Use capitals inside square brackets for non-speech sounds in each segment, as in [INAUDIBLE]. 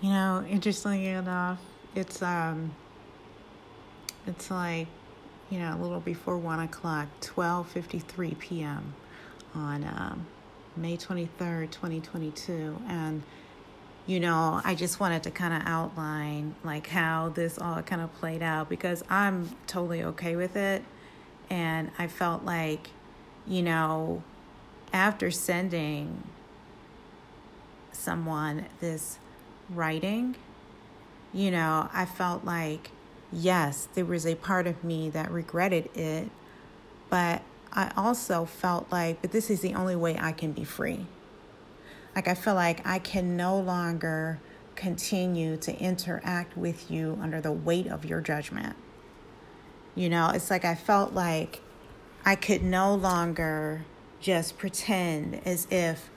You know, interestingly enough, it's um, it's like, you know, a little before one o'clock, twelve fifty three p.m. on um, May twenty third, twenty twenty two, and you know, I just wanted to kind of outline like how this all kind of played out because I'm totally okay with it, and I felt like, you know, after sending someone this writing, you know, I felt like, yes, there was a part of me that regretted it, but I also felt like, but this is the only way I can be free. Like, I feel like I can no longer continue to interact with you under the weight of your judgment. You know, it's like I felt like I could no longer just pretend as if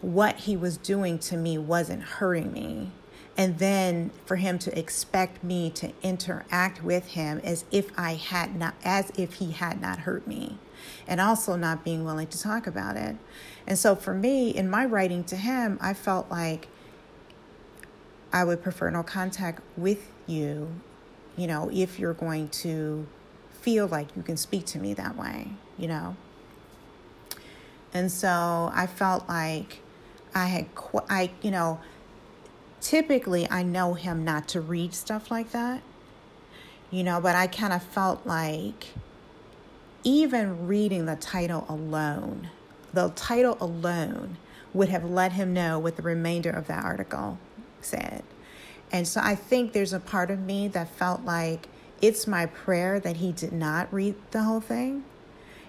what he was doing to me wasn't hurting me. And then for him to expect me to interact with him as if I had not, as if he had not hurt me, and also not being willing to talk about it. And so for me, in my writing to him, I felt like I would prefer no contact with you, you know, if you're going to feel like you can speak to me that way, you know. And so I felt like I had, I, you know, typically I know him not to read stuff like that, you know, but I kind of felt like even reading the title alone, the title alone would have let him know what the remainder of that article said. And so I think there's a part of me that felt like it's my prayer that he did not read the whole thing,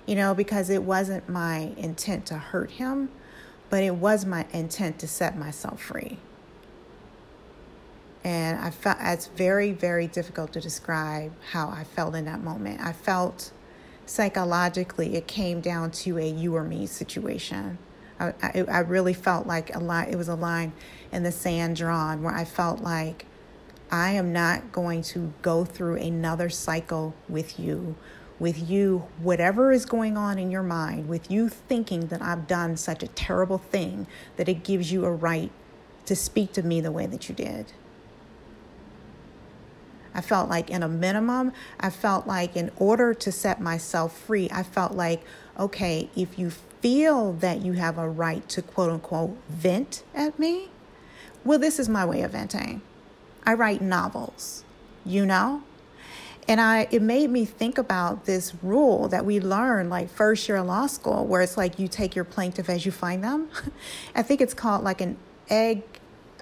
you know, because it wasn't my intent to hurt him but it was my intent to set myself free. And I felt it's very, very difficult to describe how I felt in that moment. I felt psychologically it came down to a you or me situation. I, I, I really felt like a line, it was a line in the sand drawn where I felt like I am not going to go through another cycle with you with you, whatever is going on in your mind, with you thinking that I've done such a terrible thing that it gives you a right to speak to me the way that you did. I felt like, in a minimum, I felt like, in order to set myself free, I felt like, okay, if you feel that you have a right to quote unquote vent at me, well, this is my way of venting. I write novels, you know? And I it made me think about this rule that we learned like first year of law school where it's like you take your plaintiff as you find them. [LAUGHS] I think it's called like an egg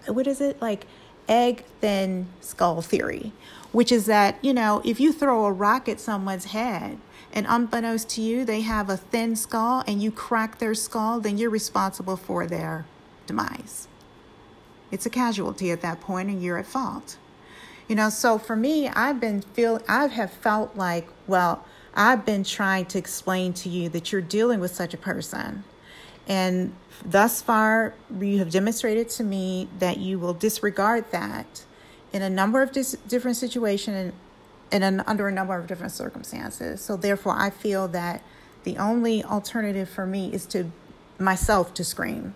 what is it? Like egg thin skull theory, which is that, you know, if you throw a rock at someone's head and unbeknownst to you, they have a thin skull and you crack their skull, then you're responsible for their demise. It's a casualty at that point and you're at fault. You know, so for me, I've been feel I have felt like, well, I've been trying to explain to you that you're dealing with such a person. And thus far, you have demonstrated to me that you will disregard that in a number of dis- different situations and an, under a number of different circumstances. So, therefore, I feel that the only alternative for me is to myself to scream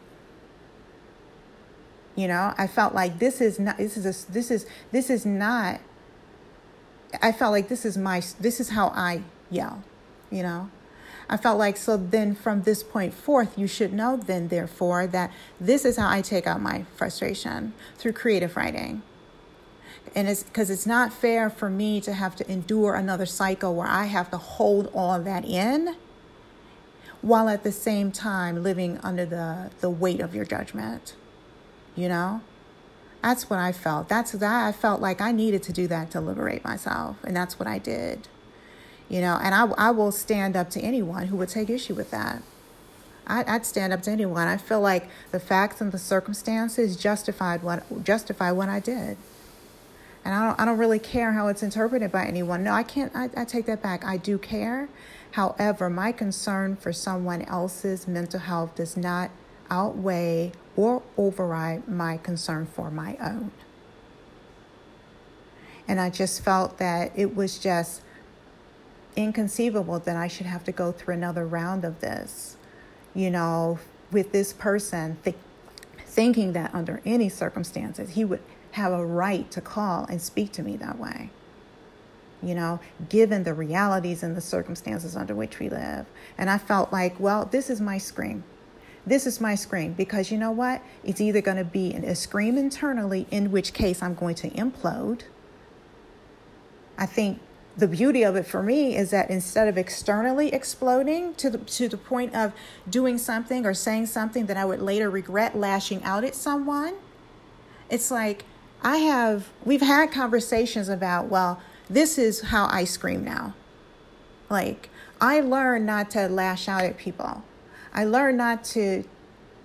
you know, I felt like this is not this is a, this is this is not I felt like this is my this is how I yell, you know. I felt like so then from this point forth you should know then therefore that this is how I take out my frustration through creative writing. And it's because it's not fair for me to have to endure another cycle where I have to hold all that in while at the same time living under the, the weight of your judgment you know? That's what I felt. That's that I felt like I needed to do that to liberate myself. And that's what I did. You know, and I, I will stand up to anyone who would take issue with that. I, I'd stand up to anyone. I feel like the facts and the circumstances justified what justify what I did. And I don't I don't really care how it's interpreted by anyone. No, I can't I, I take that back. I do care. However, my concern for someone else's mental health does not outweigh or override my concern for my own. And I just felt that it was just inconceivable that I should have to go through another round of this, you know, with this person th- thinking that under any circumstances he would have a right to call and speak to me that way. You know, given the realities and the circumstances under which we live. And I felt like, well, this is my scream. This is my scream because you know what? It's either going to be a scream internally, in which case I'm going to implode. I think the beauty of it for me is that instead of externally exploding to the to the point of doing something or saying something that I would later regret lashing out at someone, it's like I have we've had conversations about, well, this is how I scream now. Like I learned not to lash out at people. I learned not to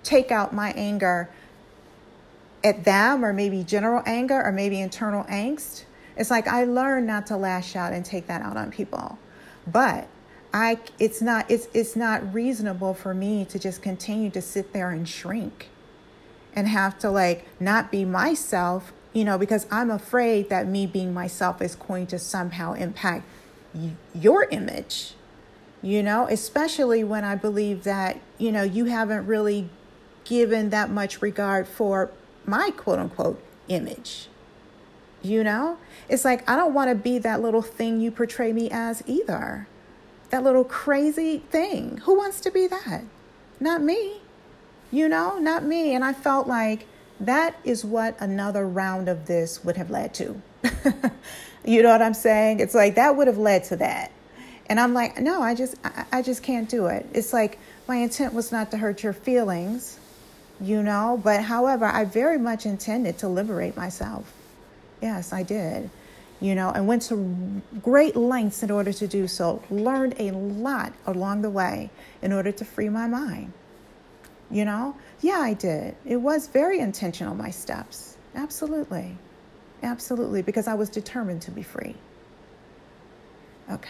take out my anger at them or maybe general anger or maybe internal angst it's like I learned not to lash out and take that out on people. But I it's not it's it's not reasonable for me to just continue to sit there and shrink and have to like not be myself, you know, because I'm afraid that me being myself is going to somehow impact your image. You know, especially when I believe that, you know, you haven't really given that much regard for my quote unquote image. You know? It's like, I don't want to be that little thing you portray me as either. That little crazy thing. Who wants to be that? Not me. You know, not me. And I felt like that is what another round of this would have led to. [LAUGHS] you know what I'm saying? It's like that would have led to that. And I'm like, no, I just I, I just can't do it. It's like my intent was not to hurt your feelings, you know, but however, I very much intended to liberate myself. Yes, I did. You know, and went to great lengths in order to do so. Learned a lot along the way in order to free my mind. You know, yeah, I did. It was very intentional, my steps. Absolutely. Absolutely, because I was determined to be free. Okay,